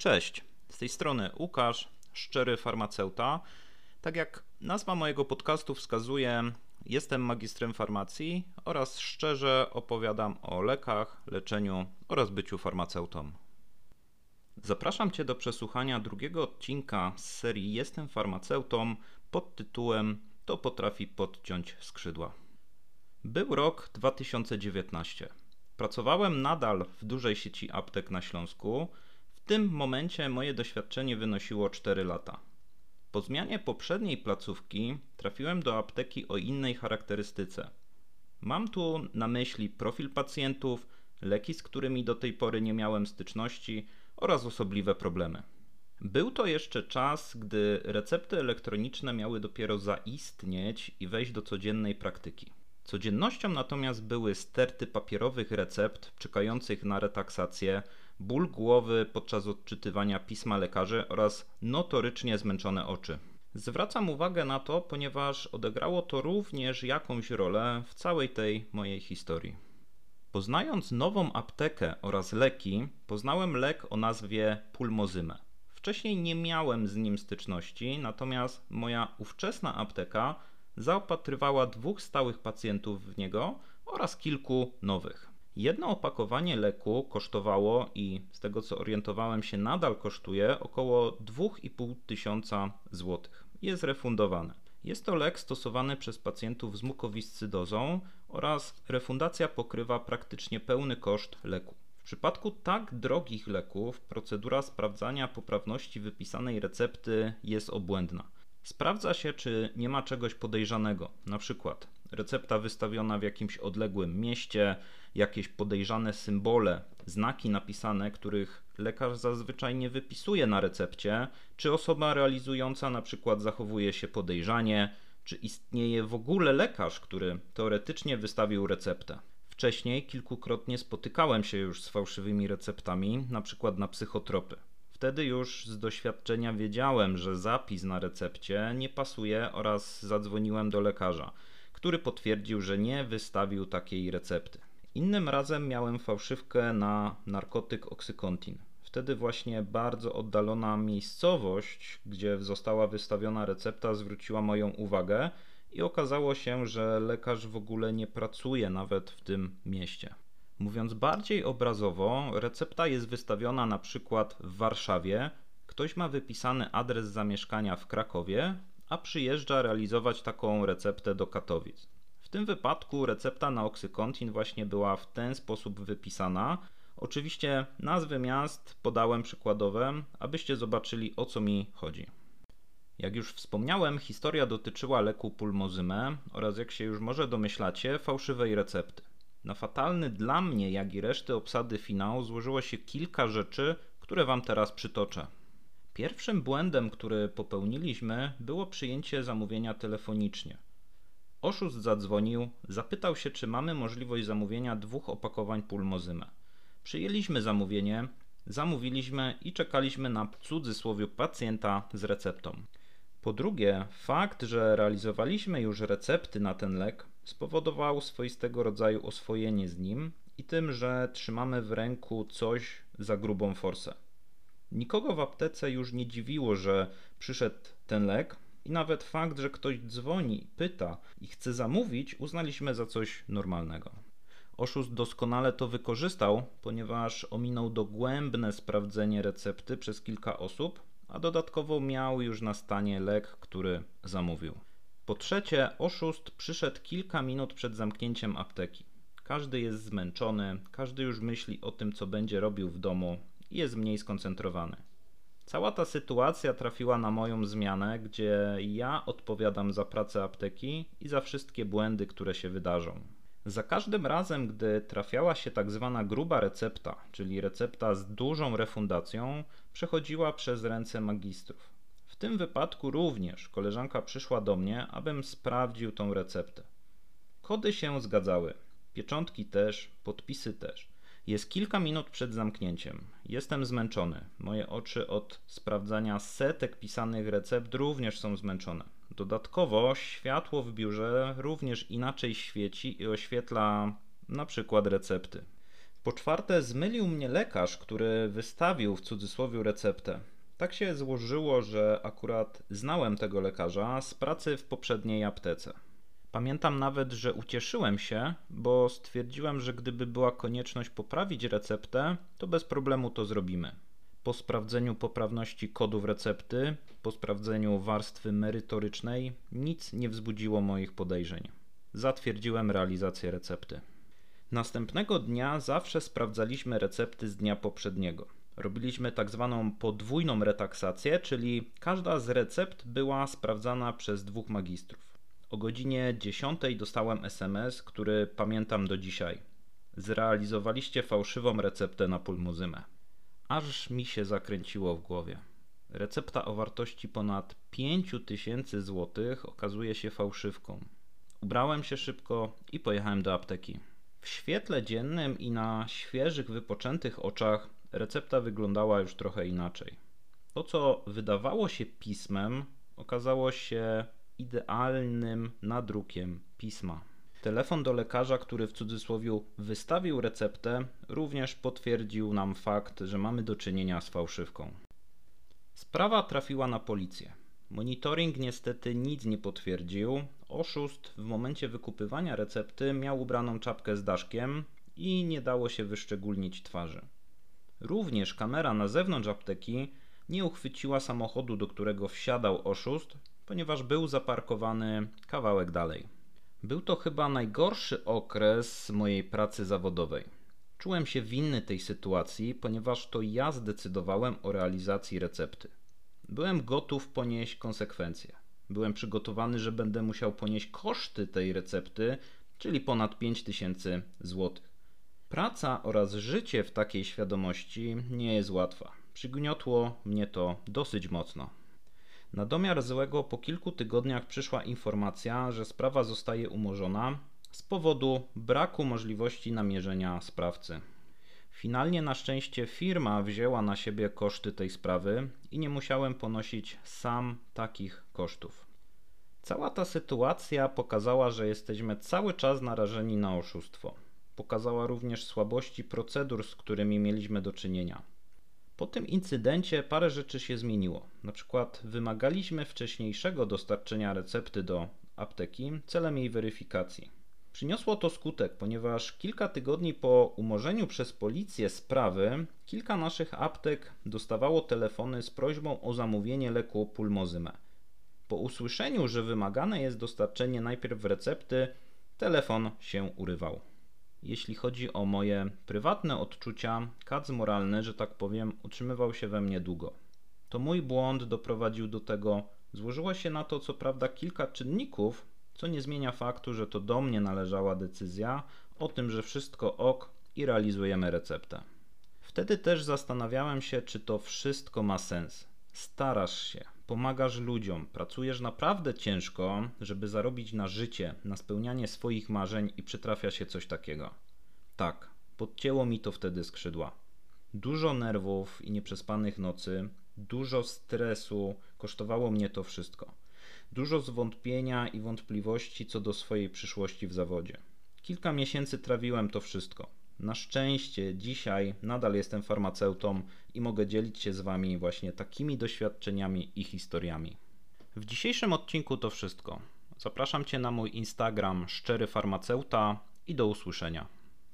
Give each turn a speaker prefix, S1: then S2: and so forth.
S1: Cześć, z tej strony Łukasz, szczery farmaceuta. Tak jak nazwa mojego podcastu wskazuje, jestem magistrem farmacji oraz szczerze opowiadam o lekach, leczeniu oraz byciu farmaceutą. Zapraszam Cię do przesłuchania drugiego odcinka z serii Jestem farmaceutą pod tytułem To potrafi podciąć skrzydła. Był rok 2019. Pracowałem nadal w dużej sieci aptek na Śląsku tym momencie moje doświadczenie wynosiło 4 lata. Po zmianie poprzedniej placówki trafiłem do apteki o innej charakterystyce. Mam tu na myśli profil pacjentów, leki, z którymi do tej pory nie miałem styczności oraz osobliwe problemy. Był to jeszcze czas, gdy recepty elektroniczne miały dopiero zaistnieć i wejść do codziennej praktyki. Codziennością natomiast były sterty papierowych recept czekających na retaksację, ból głowy podczas odczytywania pisma lekarzy oraz notorycznie zmęczone oczy. Zwracam uwagę na to, ponieważ odegrało to również jakąś rolę w całej tej mojej historii. Poznając nową aptekę oraz leki, poznałem lek o nazwie Pulmozyme. Wcześniej nie miałem z nim styczności, natomiast moja ówczesna apteka zaopatrywała dwóch stałych pacjentów w niego oraz kilku nowych. Jedno opakowanie leku kosztowało i z tego co orientowałem się nadal kosztuje około 2,5 tysiąca złotych. Jest refundowane. Jest to lek stosowany przez pacjentów z mukowiscydozą oraz refundacja pokrywa praktycznie pełny koszt leku. W przypadku tak drogich leków procedura sprawdzania poprawności wypisanej recepty jest obłędna. Sprawdza się, czy nie ma czegoś podejrzanego, na przykład recepta wystawiona w jakimś odległym mieście, jakieś podejrzane symbole, znaki napisane, których lekarz zazwyczaj nie wypisuje na recepcie, czy osoba realizująca na przykład zachowuje się podejrzanie, czy istnieje w ogóle lekarz, który teoretycznie wystawił receptę. Wcześniej kilkukrotnie spotykałem się już z fałszywymi receptami, na przykład na psychotropy. Wtedy już z doświadczenia wiedziałem, że zapis na recepcie nie pasuje oraz zadzwoniłem do lekarza, który potwierdził, że nie wystawił takiej recepty. Innym razem miałem fałszywkę na narkotyk oksykontin. Wtedy właśnie bardzo oddalona miejscowość, gdzie została wystawiona recepta, zwróciła moją uwagę i okazało się, że lekarz w ogóle nie pracuje nawet w tym mieście. Mówiąc bardziej obrazowo, recepta jest wystawiona na przykład w Warszawie, ktoś ma wypisany adres zamieszkania w Krakowie, a przyjeżdża realizować taką receptę do Katowic. W tym wypadku recepta na oksykontin właśnie była w ten sposób wypisana. Oczywiście nazwy miast podałem przykładowe, abyście zobaczyli o co mi chodzi. Jak już wspomniałem, historia dotyczyła leku pulmozyme oraz jak się już może domyślacie, fałszywej recepty. Na fatalny dla mnie, jak i reszty obsady finału złożyło się kilka rzeczy, które Wam teraz przytoczę. Pierwszym błędem, który popełniliśmy, było przyjęcie zamówienia telefonicznie. Oszust zadzwonił, zapytał się, czy mamy możliwość zamówienia dwóch opakowań pulmozyme. Przyjęliśmy zamówienie, zamówiliśmy i czekaliśmy na cudzysłowie pacjenta z receptą. Po drugie, fakt, że realizowaliśmy już recepty na ten lek, spowodował swoistego rodzaju oswojenie z nim i tym, że trzymamy w ręku coś za grubą forsę. Nikogo w aptece już nie dziwiło, że przyszedł ten lek, i nawet fakt, że ktoś dzwoni, pyta i chce zamówić, uznaliśmy za coś normalnego. Oszust doskonale to wykorzystał, ponieważ ominął dogłębne sprawdzenie recepty przez kilka osób, a dodatkowo miał już na stanie lek, który zamówił. Po trzecie, oszust przyszedł kilka minut przed zamknięciem apteki. Każdy jest zmęczony, każdy już myśli o tym, co będzie robił w domu i jest mniej skoncentrowany. Cała ta sytuacja trafiła na moją zmianę, gdzie ja odpowiadam za pracę apteki i za wszystkie błędy, które się wydarzą. Za każdym razem, gdy trafiała się tak zwana gruba recepta, czyli recepta z dużą refundacją, przechodziła przez ręce magistrów. W tym wypadku również koleżanka przyszła do mnie, abym sprawdził tą receptę. Kody się zgadzały, pieczątki też, podpisy też. Jest kilka minut przed zamknięciem. Jestem zmęczony. Moje oczy od sprawdzania setek pisanych recept również są zmęczone. Dodatkowo światło w biurze również inaczej świeci i oświetla na przykład recepty. Po czwarte, zmylił mnie lekarz, który wystawił w cudzysłowie receptę. Tak się złożyło, że akurat znałem tego lekarza z pracy w poprzedniej aptece. Pamiętam nawet, że ucieszyłem się, bo stwierdziłem, że gdyby była konieczność poprawić receptę, to bez problemu to zrobimy. Po sprawdzeniu poprawności kodów recepty, po sprawdzeniu warstwy merytorycznej, nic nie wzbudziło moich podejrzeń. Zatwierdziłem realizację recepty. Następnego dnia zawsze sprawdzaliśmy recepty z dnia poprzedniego. Robiliśmy tak zwaną podwójną retaksację, czyli każda z recept była sprawdzana przez dwóch magistrów. O godzinie 10 dostałem SMS, który pamiętam do dzisiaj. Zrealizowaliście fałszywą receptę na pulmozymę. Aż mi się zakręciło w głowie. Recepta o wartości ponad 5000 zł okazuje się fałszywką. Ubrałem się szybko i pojechałem do apteki. W świetle dziennym i na świeżych, wypoczętych oczach recepta wyglądała już trochę inaczej. To, co wydawało się pismem, okazało się idealnym nadrukiem pisma. Telefon do lekarza, który w cudzysłowie wystawił receptę, również potwierdził nam fakt, że mamy do czynienia z fałszywką. Sprawa trafiła na policję. Monitoring niestety nic nie potwierdził. Oszust w momencie wykupywania recepty miał ubraną czapkę z daszkiem i nie dało się wyszczególnić twarzy. Również kamera na zewnątrz apteki nie uchwyciła samochodu, do którego wsiadał oszust, ponieważ był zaparkowany kawałek dalej. Był to chyba najgorszy okres mojej pracy zawodowej. Czułem się winny tej sytuacji, ponieważ to ja zdecydowałem o realizacji recepty. Byłem gotów ponieść konsekwencje. Byłem przygotowany, że będę musiał ponieść koszty tej recepty, czyli ponad 5000 zł. Praca oraz życie w takiej świadomości nie jest łatwa. Przygniotło mnie to dosyć mocno. Na domiar złego po kilku tygodniach przyszła informacja, że sprawa zostaje umorzona z powodu braku możliwości namierzenia sprawcy. Finalnie na szczęście firma wzięła na siebie koszty tej sprawy i nie musiałem ponosić sam takich kosztów. Cała ta sytuacja pokazała, że jesteśmy cały czas narażeni na oszustwo. Pokazała również słabości procedur, z którymi mieliśmy do czynienia. Po tym incydencie parę rzeczy się zmieniło. Na przykład wymagaliśmy wcześniejszego dostarczenia recepty do apteki celem jej weryfikacji. Przyniosło to skutek, ponieważ kilka tygodni po umorzeniu przez policję sprawy, kilka naszych aptek dostawało telefony z prośbą o zamówienie leku pulmozymę. Po usłyszeniu, że wymagane jest dostarczenie najpierw recepty, telefon się urywał. Jeśli chodzi o moje prywatne odczucia, kac moralny, że tak powiem, utrzymywał się we mnie długo. To mój błąd doprowadził do tego, złożyło się na to co prawda kilka czynników, co nie zmienia faktu, że to do mnie należała decyzja o tym, że wszystko ok i realizujemy receptę. Wtedy też zastanawiałem się, czy to wszystko ma sens. Starasz się, pomagasz ludziom, pracujesz naprawdę ciężko, żeby zarobić na życie, na spełnianie swoich marzeń i przytrafia się coś takiego. Tak, podcięło mi to wtedy skrzydła. Dużo nerwów i nieprzespanych nocy, dużo stresu kosztowało mnie to wszystko. Dużo zwątpienia i wątpliwości co do swojej przyszłości w zawodzie. Kilka miesięcy trawiłem to wszystko. Na szczęście dzisiaj nadal jestem farmaceutą i mogę dzielić się z Wami właśnie takimi doświadczeniami i historiami. W dzisiejszym odcinku to wszystko. Zapraszam Cię na mój Instagram szczery farmaceuta i do usłyszenia.